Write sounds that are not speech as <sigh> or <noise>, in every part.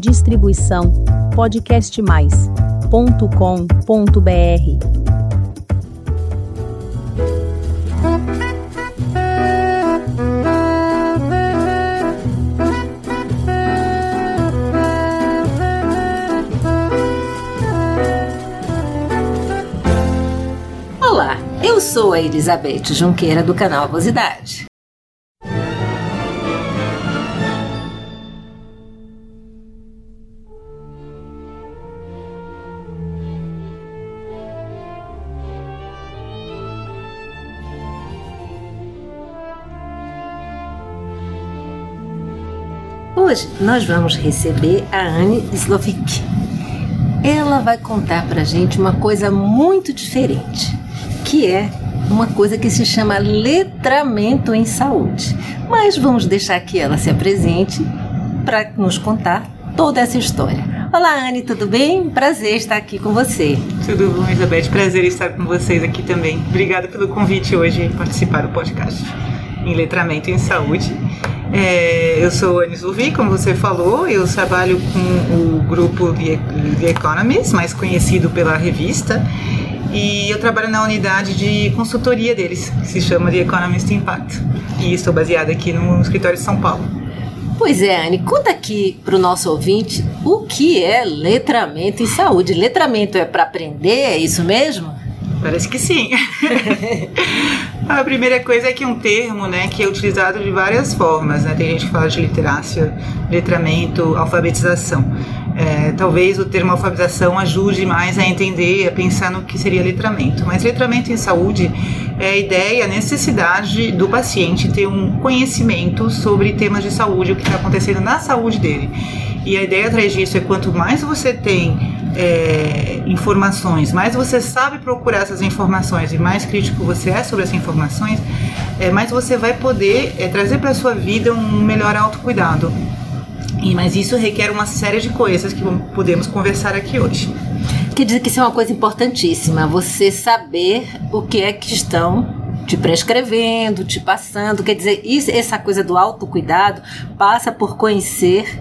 Distribuição podcastmais.com.br. Olá, eu sou a Elizabeth Junqueira do canal Avosidade. Hoje nós vamos receber a Anne Slovic. Ela vai contar pra gente uma coisa muito diferente, que é uma coisa que se chama letramento em saúde. Mas vamos deixar que ela se apresente para nos contar toda essa história. Olá, Anne, tudo bem? Prazer estar aqui com você. Tudo bom, Elizabeth? Prazer estar com vocês aqui também. Obrigada pelo convite hoje em participar do podcast em letramento em saúde. É, eu sou Anis Luvi, como você falou, eu trabalho com o grupo The, The Economist, mais conhecido pela revista, e eu trabalho na unidade de consultoria deles, que se chama The Economist Impact, e estou baseada aqui no escritório de São Paulo. Pois é, Anne, conta aqui para o nosso ouvinte o que é letramento em saúde. Letramento é para aprender, é isso mesmo? Parece que sim. <laughs> a primeira coisa é que é um termo né, que é utilizado de várias formas. Né? Tem gente que fala de literácia, letramento, alfabetização. É, talvez o termo alfabetização ajude mais a entender, a pensar no que seria letramento. Mas letramento em saúde é a ideia, a necessidade do paciente ter um conhecimento sobre temas de saúde, o que está acontecendo na saúde dele. E a ideia atrás disso é quanto mais você tem é, informações, mais você sabe procurar essas informações e mais crítico você é sobre essas informações, é, mais você vai poder é, trazer para a sua vida um melhor autocuidado. E, mas isso requer uma série de coisas que podemos conversar aqui hoje. Quer dizer que isso é uma coisa importantíssima, você saber o que é que estão te prescrevendo, te passando. Quer dizer, isso, essa coisa do autocuidado passa por conhecer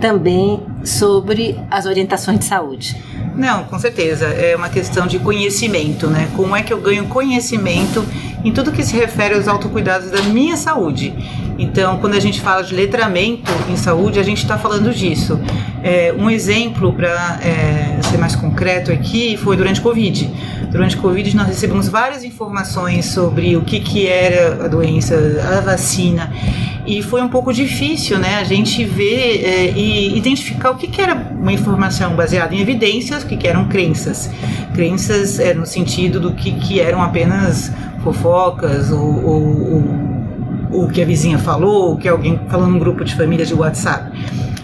também sobre as orientações de saúde. Não, com certeza. É uma questão de conhecimento, né? Como é que eu ganho conhecimento em tudo que se refere aos autocuidados da minha saúde? Então, quando a gente fala de letramento em saúde, a gente está falando disso. É, um exemplo para é, ser mais concreto aqui foi durante Covid. Durante Covid, nós recebemos várias informações sobre o que, que era a doença, a vacina e foi um pouco difícil, né, a gente ver é, e identificar o que, que, era uma informação baseada em evidências, o que, que eram crenças. Crenças é, no sentido do que, que eram apenas fofocas ou, ou, ou o que a vizinha falou, o que alguém falou num grupo de família de WhatsApp.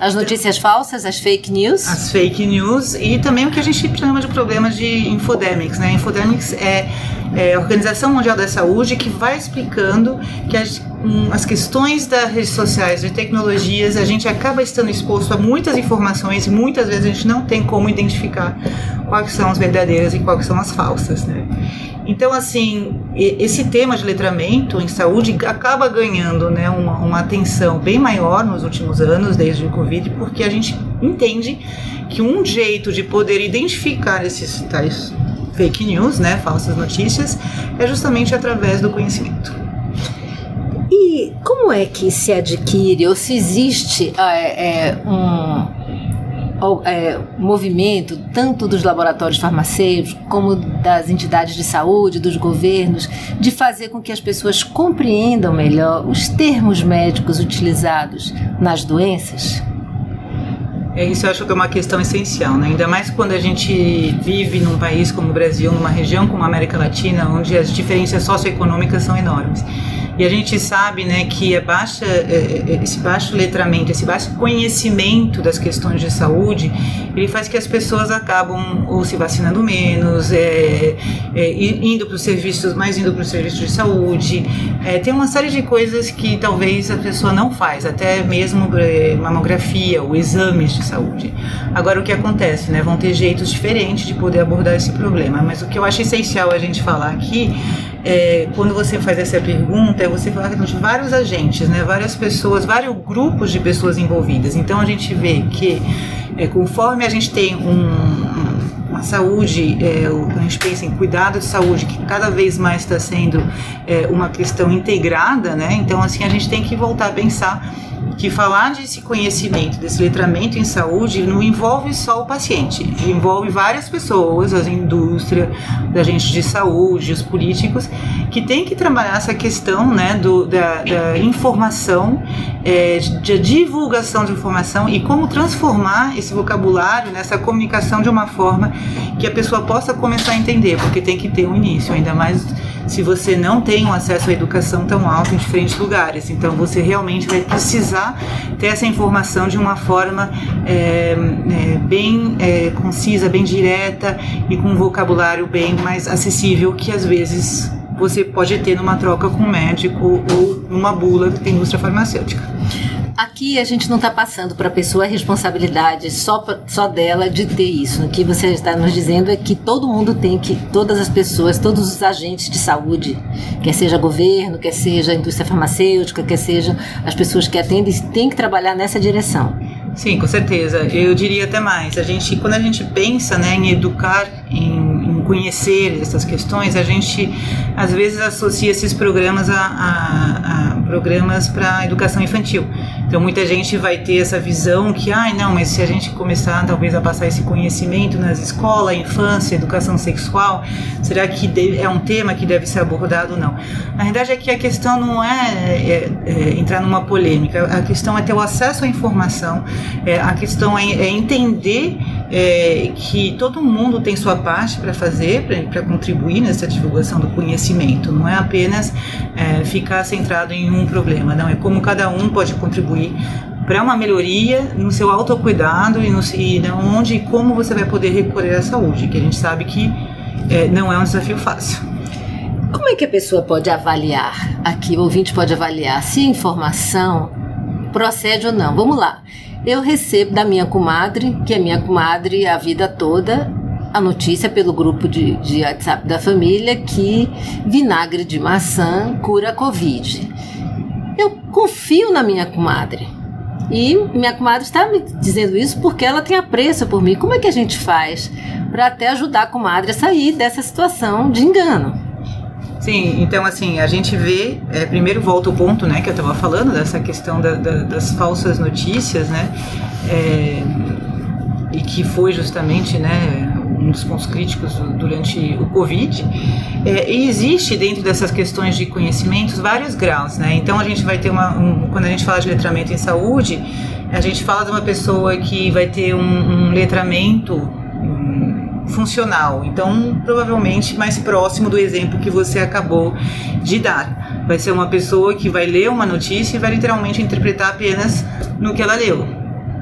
As notícias falsas, as fake news? As fake news e também o que a gente chama de problemas de infodemics, né? Infodemics é, é a Organização Mundial da Saúde que vai explicando que as, um, as questões das redes sociais, de tecnologias, a gente acaba estando exposto a muitas informações e muitas vezes a gente não tem como identificar quais são as verdadeiras e quais são as falsas, né? Então, assim, esse tema de letramento em saúde acaba ganhando né, uma, uma, atenção bem maior nos últimos anos, desde o Covid, porque a gente entende que um jeito de poder identificar esses tais fake news, né, falsas notícias, é justamente através do conhecimento. E como é que se adquire ou se existe é, é, um é, movimento, tanto dos laboratórios farmacêuticos como das entidades de saúde, dos governos, de fazer com que as pessoas compreendam melhor os termos médicos utilizados nas doenças? É, isso eu acho que é uma questão essencial, né? ainda mais quando a gente vive num país como o Brasil, numa região como a América Latina, onde as diferenças socioeconômicas são enormes. E a gente sabe né, que a baixa, é, é, esse baixo letramento, esse baixo conhecimento das questões de saúde, ele faz que as pessoas acabam ou se vacinando menos, é, é, indo para os serviços, mais indo para os serviços de saúde. É, tem uma série de coisas que talvez a pessoa não faz, até mesmo é, mamografia ou exames de saúde. Agora, o que acontece? Né, vão ter jeitos diferentes de poder abordar esse problema, mas o que eu acho essencial a gente falar aqui é, quando você faz essa pergunta, é você fala de vários agentes, né? várias pessoas, vários grupos de pessoas envolvidas. Então a gente vê que é, conforme a gente tem um, uma saúde, é, a gente pensa em cuidado de saúde, que cada vez mais está sendo é, uma questão integrada, né? Então, assim, a gente tem que voltar a pensar que falar desse conhecimento, desse letramento em saúde, não envolve só o paciente, envolve várias pessoas, as indústrias, os agentes de saúde, os políticos, que tem que trabalhar essa questão né, do, da, da informação, é, de divulgação de informação e como transformar esse vocabulário nessa comunicação de uma forma que a pessoa possa começar a entender, porque tem que ter um início, ainda mais se você não tem um acesso à educação tão alto em diferentes lugares. Então você realmente vai precisar ter essa informação de uma forma é, é, bem é, concisa, bem direta e com um vocabulário bem mais acessível que às vezes você pode ter numa troca com um médico ou numa bula da indústria farmacêutica. Aqui a gente não está passando para a pessoa a responsabilidade só, só dela de ter isso. O que você está nos dizendo é que todo mundo tem que, todas as pessoas, todos os agentes de saúde, quer seja governo, quer seja indústria farmacêutica, quer seja as pessoas que atendem, têm que trabalhar nessa direção. Sim, com certeza. Eu diria até mais. A gente, quando a gente pensa né, em educar, em conhecer essas questões, a gente às vezes associa esses programas a, a, a programas para educação infantil. Então muita gente vai ter essa visão que, ai ah, não, mas se a gente começar talvez a passar esse conhecimento nas escolas, infância, educação sexual, será que é um tema que deve ser abordado ou não? Na verdade é que a questão não é, é, é entrar numa polêmica, a questão é ter o acesso à informação, é, a questão é, é entender é, que todo mundo tem sua parte para fazer, para contribuir nessa divulgação do conhecimento. Não é apenas é, ficar centrado em um problema, não. É como cada um pode contribuir para uma melhoria no seu autocuidado e, no, e onde e como você vai poder recorrer à saúde, que a gente sabe que é, não é um desafio fácil. Como é que a pessoa pode avaliar aqui, o ouvinte pode avaliar se a informação procede ou não? Vamos lá eu recebo da minha comadre, que é minha comadre a vida toda, a notícia pelo grupo de, de WhatsApp da família que vinagre de maçã cura a Covid. Eu confio na minha comadre. E minha comadre está me dizendo isso porque ela tem apreço por mim. Como é que a gente faz para até ajudar a comadre a sair dessa situação de engano? Sim, então assim, a gente vê, é, primeiro volta o ponto, né, que eu estava falando, dessa questão da, da, das falsas notícias, né, é, e que foi justamente, né, um dos pontos críticos durante o Covid, é, e existe dentro dessas questões de conhecimentos vários graus, né, então a gente vai ter uma, um, quando a gente fala de letramento em saúde, a gente fala de uma pessoa que vai ter um, um letramento funcional. Então, provavelmente mais próximo do exemplo que você acabou de dar. Vai ser uma pessoa que vai ler uma notícia e vai literalmente interpretar apenas no que ela leu.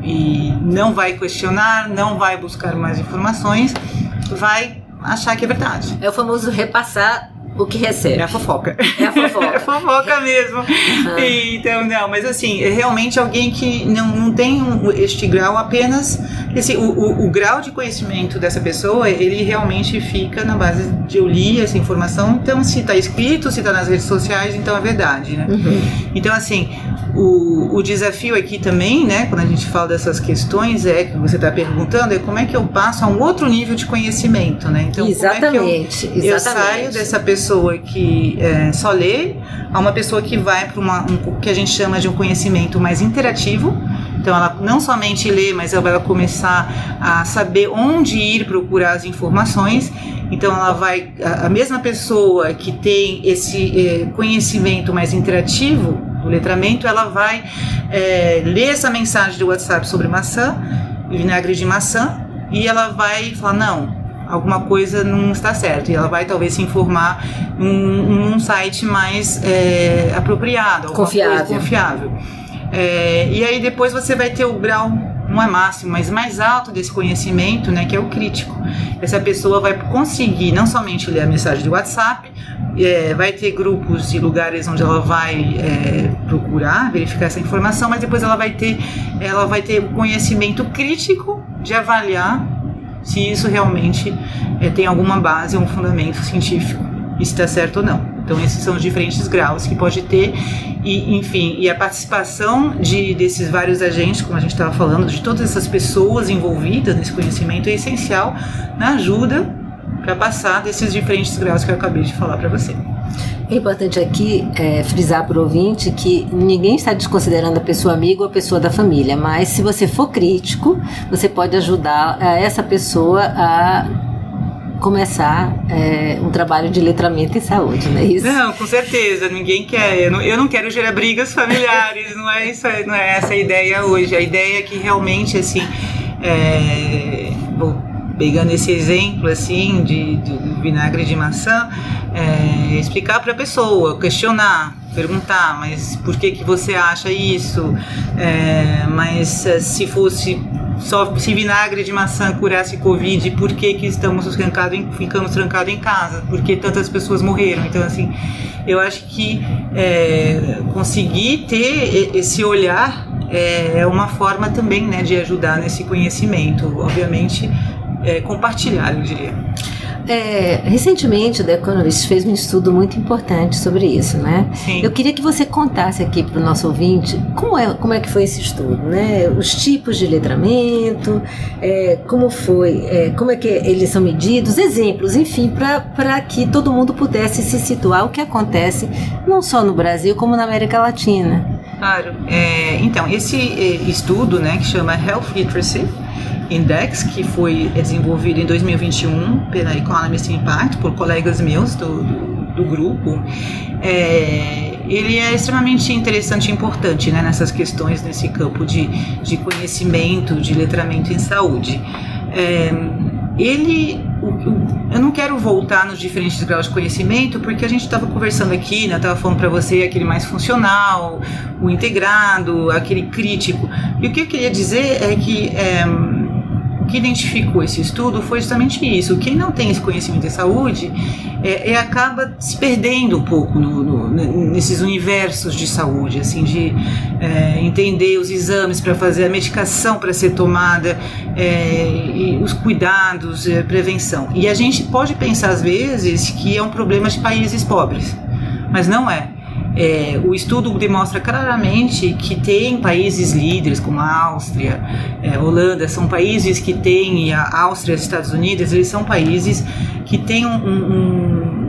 E não vai questionar, não vai buscar mais informações, vai achar que é verdade. É o famoso repassar o que recebe. É a fofoca. É a fofoca. <laughs> é a fofoca mesmo. Uhum. então, não, mas assim, é realmente alguém que não, não tem este grau apenas. Esse, o, o, o, grau de conhecimento dessa pessoa, ele realmente fica na base de eu li essa informação. Então, se está escrito, se está nas redes sociais, então é verdade, né? Uhum. Então, assim, o, o desafio aqui também, né, quando a gente fala dessas questões, é que você está perguntando, é como é que eu passo a um outro nível de conhecimento, né? Então, exatamente, como é que eu, exatamente. eu saio dessa pessoa que é, só lê a uma pessoa que vai para um que a gente chama de um conhecimento mais interativo. Então, ela não somente lê, mas ela vai começar a saber onde ir procurar as informações. Então, ela vai, a, a mesma pessoa que tem esse é, conhecimento mais interativo, do letramento, ela vai é, ler essa mensagem do WhatsApp sobre maçã, vinagre de maçã, e ela vai falar: não, alguma coisa não está certo. E ela vai talvez se informar num, num site mais é, apropriado, confiável. confiável. É, e aí depois você vai ter o grau não é máximo, mas mais alto desse conhecimento, né, que é o crítico. Essa pessoa vai conseguir não somente ler a mensagem de WhatsApp, é, vai ter grupos e lugares onde ela vai é, procurar, verificar essa informação, mas depois ela vai ter, ela vai ter o conhecimento crítico de avaliar se isso realmente é, tem alguma base, um fundamento científico, se está certo ou não. Então esses são os diferentes graus que pode ter e, enfim, e a participação de desses vários agentes, como a gente estava falando, de todas essas pessoas envolvidas nesse conhecimento é essencial na ajuda para passar desses diferentes graus que eu acabei de falar para você. É importante aqui é, frisar para o ouvinte que ninguém está desconsiderando a pessoa amiga ou a pessoa da família, mas se você for crítico, você pode ajudar é, essa pessoa a começar é, um trabalho de letramento em saúde, não é isso? Não, com certeza. Ninguém quer. Eu não, eu não quero gerar brigas familiares. não é isso. Não é essa a ideia hoje. A ideia é que realmente assim. É, pegando esse exemplo assim de, de vinagre de maçã, é, explicar para a pessoa, questionar, perguntar, mas por que que você acha isso? É, mas é, se fosse só se vinagre de maçã curasse Covid, por que, que estamos trancados em, ficamos trancados em casa? Por que tantas pessoas morreram? Então, assim, eu acho que é, conseguir ter esse olhar é, é uma forma também né, de ajudar nesse conhecimento. Obviamente, é, compartilhar, eu diria. É, recentemente, o The Economist fez um estudo muito importante sobre isso, né? Sim. Eu queria que você contasse aqui para o nosso ouvinte como é, como é que foi esse estudo, né? Os tipos de letramento, é, como foi, é, como é que eles são medidos, exemplos, enfim, para que todo mundo pudesse se situar o que acontece não só no Brasil como na América Latina. Claro. É, então, esse é, estudo, né, que chama Health Literacy, Index, que foi desenvolvido em 2021 pela Economist Impact, por colegas meus do, do, grupo, é, ele é extremamente interessante e importante né, nessas questões, nesse campo de, de conhecimento, de letramento em saúde. É, ele, eu não quero voltar nos diferentes graus de conhecimento, porque a gente estava conversando aqui, né, estava falando para você aquele mais funcional, o integrado, aquele crítico. E o que eu queria dizer é que é, que identificou esse estudo foi justamente isso. Quem não tem esse conhecimento de saúde é, é acaba se perdendo um pouco no, no, nesses universos de saúde, assim, de é, entender os exames para fazer a medicação para ser tomada, é, os cuidados, é, prevenção. E a gente pode pensar às vezes que é um problema de países pobres, mas não é. É, o estudo demonstra claramente que tem países líderes como a Áustria, é, Holanda, são países que têm, e a Áustria, os Estados Unidos, eles são países que têm um, um,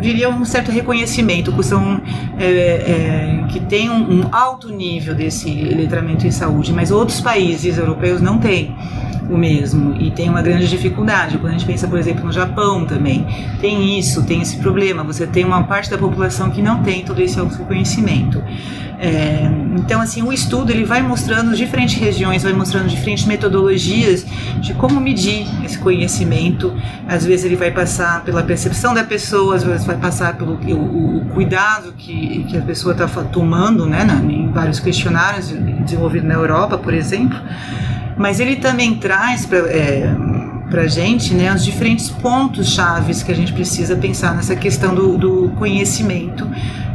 diria um certo reconhecimento, que são é, é, que tem um, um, alto nível desse letramento em saúde, mas outros países europeus não têm o mesmo e tem uma grande dificuldade. Quando a gente pensa, por exemplo, no Japão também, tem isso, tem esse problema. Você tem uma parte da população que não tem todo esse autoconhecimento. É, então, assim, o estudo ele vai mostrando diferentes regiões, vai mostrando diferentes metodologias de como medir esse conhecimento. Às vezes ele vai passar pela percepção da pessoa, às vezes vai passar pelo o, o cuidado que, que a pessoa está tomando, né, em vários questionários desenvolvidos na Europa, por exemplo mas ele também traz para é, a gente né, os diferentes pontos chaves que a gente precisa pensar nessa questão do, do conhecimento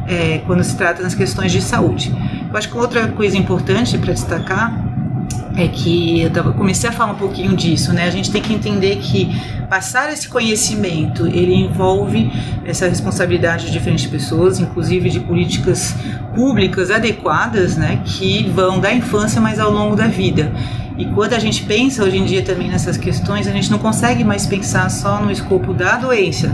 é, quando se trata das questões de saúde. Eu acho que outra coisa importante para destacar é que eu tava, comecei a falar um pouquinho disso, né? A gente tem que entender que passar esse conhecimento ele envolve essa responsabilidade de diferentes pessoas, inclusive de políticas públicas adequadas, né? Que vão da infância, mas ao longo da vida. E quando a gente pensa hoje em dia também nessas questões, a gente não consegue mais pensar só no escopo da doença.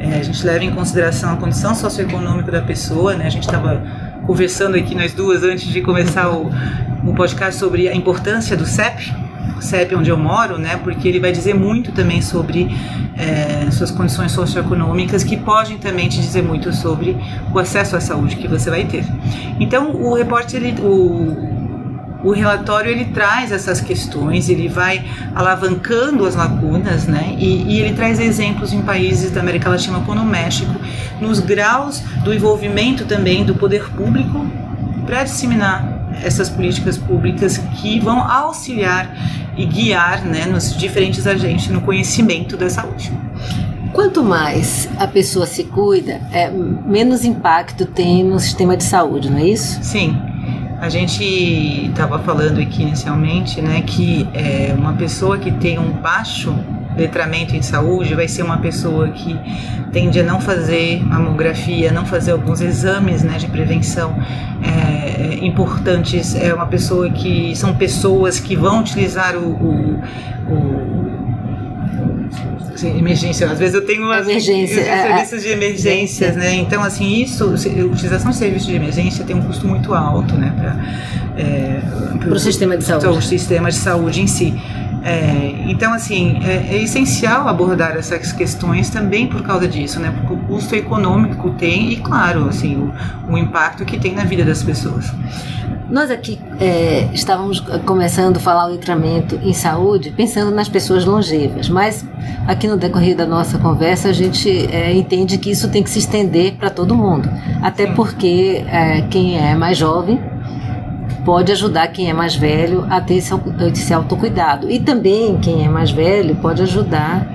É, a gente leva em consideração a condição socioeconômica da pessoa, né? A gente estava conversando aqui nós duas antes de começar o, o podcast sobre a importância do CEP, o CEP onde eu moro, né? Porque ele vai dizer muito também sobre é, suas condições socioeconômicas, que podem também te dizer muito sobre o acesso à saúde que você vai ter. Então, o repórter, ele, o, o relatório ele traz essas questões, ele vai alavancando as lacunas, né? E, e, ele traz exemplos em países da América Latina como o México, nos graus do envolvimento também do poder público para disseminar essas políticas públicas que vão auxiliar e guiar, né, nos diferentes agentes no conhecimento da saúde. Quanto mais a pessoa se cuida, é, menos impacto tem no sistema de saúde, não é isso? Sim. A gente estava falando aqui inicialmente, né, que é, uma pessoa que tem um baixo letramento em saúde vai ser uma pessoa que tende a não fazer mamografia, não fazer alguns exames né, de prevenção é, importantes. É uma pessoa que são pessoas que vão utilizar o, o, o Emergência. Às vezes eu tenho umas, emergência, é, serviços de emergências, né? Então, assim, isso, a utilização de serviços de emergência tem um custo muito alto, né? Para é, o sistema de saúde. Para o sistema de saúde em si. É, então, assim, é, é, essencial abordar essas questões também por causa disso, né? Porque o custo econômico tem e, claro, assim, o, o impacto que tem na vida das pessoas. Nós aqui é, estávamos começando a falar o letramento em saúde, pensando nas pessoas longevas, mas aqui no decorrer da nossa conversa a gente é, entende que isso tem que se estender para todo mundo, até porque é, quem é mais jovem pode ajudar quem é mais velho a ter esse, esse autocuidado, e também quem é mais velho pode ajudar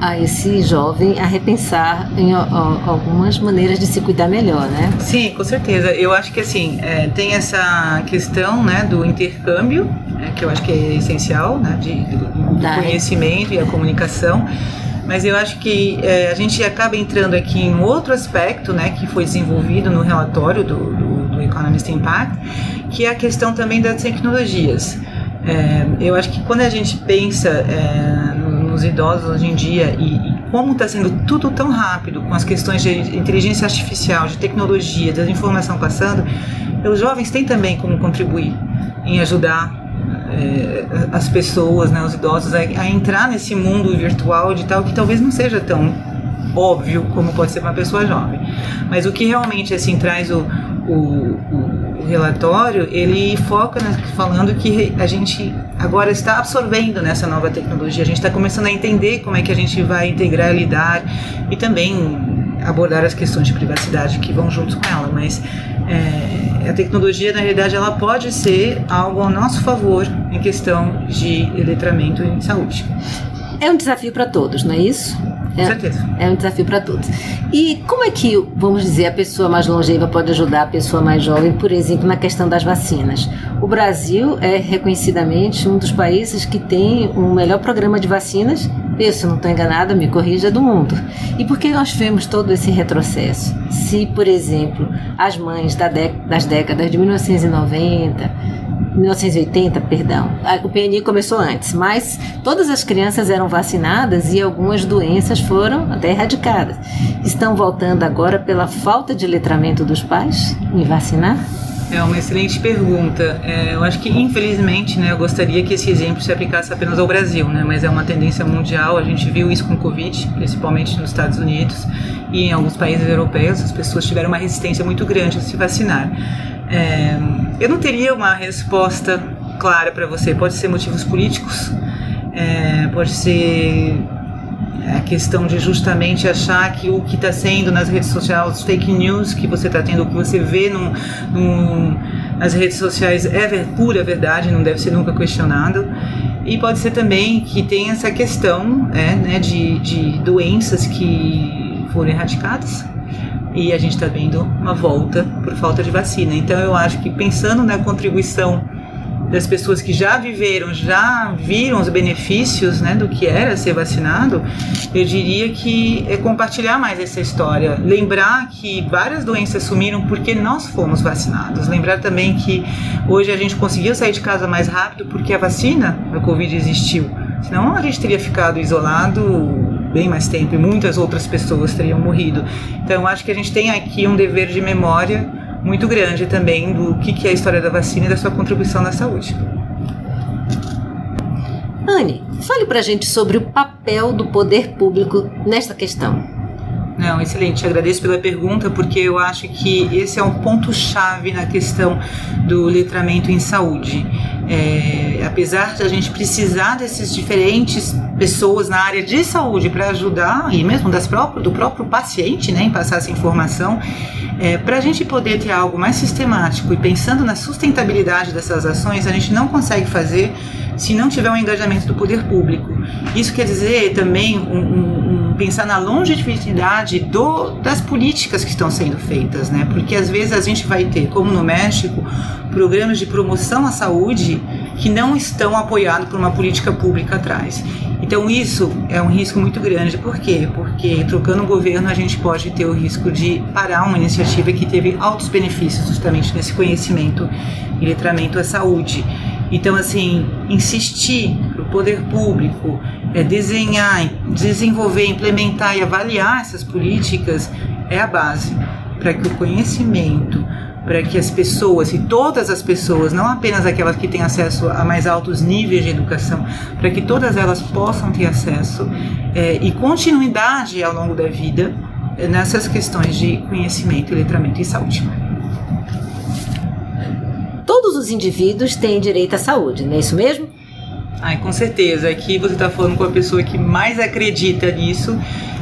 a esse jovem a repensar em algumas maneiras de se cuidar melhor, né? Sim, com certeza. Eu acho que assim é, tem essa questão, né, do intercâmbio, né, que eu acho que é essencial, né, de, do, do conhecimento e a comunicação. Mas eu acho que é, a gente acaba entrando aqui em outro aspecto, né, que foi desenvolvido no relatório do, do, do Economist Impact, que é a questão também das tecnologias. É, eu acho que quando a gente pensa nos idosos hoje em dia e, e como está sendo tudo tão rápido com as questões de inteligência artificial, de tecnologia, da informação passando, os jovens têm também como contribuir em ajudar é, as pessoas, né, os idosos, a, a, entrar nesse mundo virtual de tal que talvez não seja tão óbvio como pode ser uma pessoa jovem. Mas o que realmente assim traz o, o, o relatório, ele foca né, falando que a gente agora está absorvendo nessa nova tecnologia, a gente está começando a entender como é que a gente vai integrar, lidar e também abordar as questões de privacidade que vão juntos com ela, mas é, a tecnologia na realidade ela pode ser algo ao nosso favor em questão de letramento em saúde. É um desafio para todos, não é isso? Com é, certeza. É um desafio para todos. E como é que, vamos dizer, a pessoa mais longeva pode ajudar a pessoa mais jovem, por exemplo, na questão das vacinas? O Brasil é reconhecidamente um dos países que tem o melhor programa de vacinas, eu, se não estou enganada, me corrija, do mundo. E por que nós vemos todo esse retrocesso? Se, por exemplo, as mães da das décadas de 1990, 1980, perdão. O PNI começou antes, mas todas as crianças eram vacinadas e algumas doenças foram até erradicadas. Estão voltando agora pela falta de letramento dos pais em vacinar? É uma excelente pergunta. É, eu acho que, infelizmente, né, eu gostaria que esse exemplo se aplicasse apenas ao Brasil, né, mas é uma tendência mundial. A gente viu isso com o Covid, principalmente nos Estados Unidos e em alguns países europeus. As pessoas tiveram uma resistência muito grande a se vacinar. É, eu não teria uma resposta clara para você. Pode ser motivos políticos, é, pode ser a questão de justamente achar que o que está sendo nas redes sociais, fake news que você está tendo, o que você vê no, no, nas redes sociais é pura verdade, não deve ser nunca questionado. E pode ser também que tem essa questão é, né, de, de doenças que foram erradicadas e a gente está vendo uma volta por falta de vacina. Então eu acho que pensando na contribuição das pessoas que já viveram, já viram os benefícios né, do que era ser vacinado, eu diria que é compartilhar mais essa história. Lembrar que várias doenças sumiram porque nós fomos vacinados. Lembrar também que hoje a gente conseguiu sair de casa mais rápido porque a vacina da Covid existiu. Senão a gente teria ficado isolado bem mais tempo e muitas outras pessoas teriam morrido. Então, acho que a gente tem aqui um dever de memória muito grande também do que, que é a história da vacina e da sua contribuição na saúde. Anne, fale para a gente sobre o papel do poder público nesta questão. Não, excelente. Agradeço pela pergunta, porque eu acho que esse é um ponto-chave na questão do letramento em saúde. É, apesar de a gente precisar dessas diferentes pessoas na área de saúde para ajudar, e mesmo das próprias, do próprio paciente né, em passar essa informação, é, para a gente poder ter algo mais sistemático e pensando na sustentabilidade dessas ações, a gente não consegue fazer se não tiver um engajamento do poder público. Isso quer dizer também um, um, pensar na longevidade do, das políticas que estão sendo feitas, né? Porque às vezes a gente vai ter, como no México, programas de promoção à saúde que não estão apoiados por uma política pública atrás. Então isso é um risco muito grande. Por quê? Porque trocando o governo a gente pode ter o risco de parar uma iniciativa que teve altos benefícios justamente nesse conhecimento e letramento à saúde. Então, assim, insistir para o poder público é, desenhar, desenvolver, implementar e avaliar essas políticas é a base para que o conhecimento, para que as pessoas, e todas as pessoas, não apenas aquelas que têm acesso a mais altos níveis de educação, para que todas elas possam ter acesso é, e continuidade ao longo da vida nessas questões de conhecimento, letramento e saúde. Todos os indivíduos têm direito à saúde, não é isso mesmo? Ai, com certeza. Aqui você está falando com a pessoa que mais acredita nisso.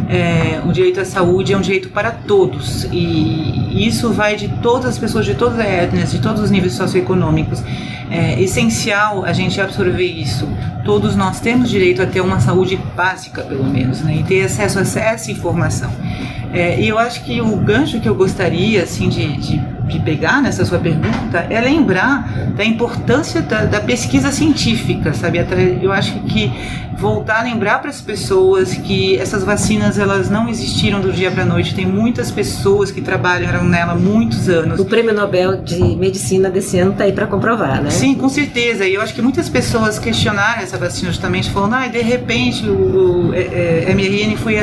É, o direito à saúde é um direito para todos e isso vai de todas as pessoas, de todas as etnias, de todos os níveis socioeconômicos. É essencial a gente absorver isso. Todos nós temos direito a ter uma saúde básica, pelo menos, né? e ter acesso a essa informação. É, e eu acho que o gancho que eu gostaria assim de, de de pegar nessa sua pergunta é lembrar da importância da, da, pesquisa científica, sabe? Eu acho que voltar a lembrar para as pessoas que essas vacinas elas não existiram do dia para a noite. Tem muitas pessoas que trabalharam nela muitos anos. O Prêmio Nobel de Medicina desse ano está aí para comprovar, né? Sim, com certeza. E eu acho que muitas pessoas questionaram essa vacina justamente falando, ah, de repente o, o é, é, mRNA foi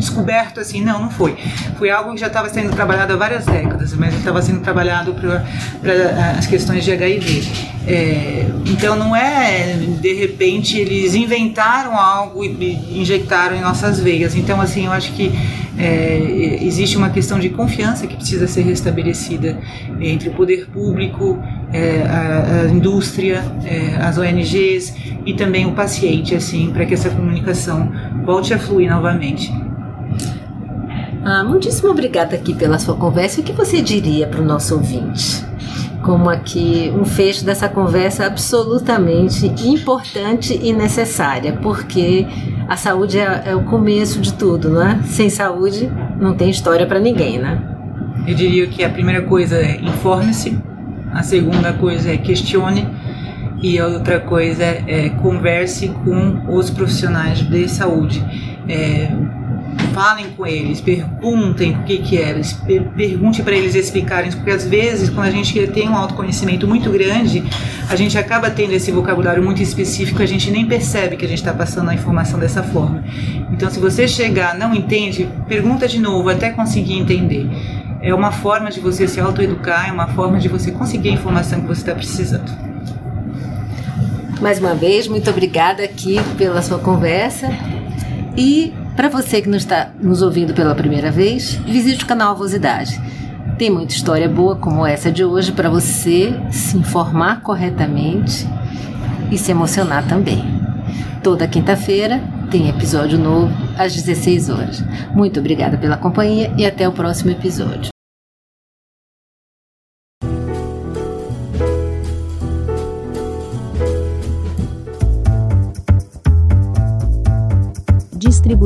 descoberto assim. Não, não foi. Foi algo que já estava sendo trabalhado há várias décadas, mas estava sendo trabalhado para as questões de HIV. É, então não é de repente eles inventaram algo e injetaram em nossas veias. Então assim eu acho que é, existe uma questão de confiança que precisa ser restabelecida entre o poder público, é, a, a, indústria, é, as ONGs e também o paciente, assim, para que essa comunicação volte a fluir novamente. Ah, muitíssimo obrigada aqui pela sua conversa. O que você diria para o nosso ouvinte? Como aqui um fecho dessa conversa absolutamente importante e necessária, porque a saúde é, é o começo de tudo, não é? Sem saúde não tem história para ninguém, né? Eu diria que a primeira coisa é informe-se, a segunda coisa é questione e a outra coisa é converse com os profissionais de saúde. É, falem com eles, perguntem o que que é, pergunte para eles explicarem, porque às vezes quando a gente tem um autoconhecimento muito grande, a gente acaba tendo esse vocabulário muito específico, a gente nem percebe que a gente está passando a informação dessa forma. Então, se você chegar, não entende, pergunta de novo até conseguir entender. É uma forma de você se autoeducar, é uma forma de você conseguir a informação que você está precisando. Mais uma vez, muito obrigada aqui pela sua conversa e para você que não está nos ouvindo pela primeira vez, visite o canal Avosidade. Tem muita história boa como essa de hoje para você se informar corretamente e se emocionar também. Toda quinta-feira tem episódio novo às 16 horas. Muito obrigada pela companhia e até o próximo episódio.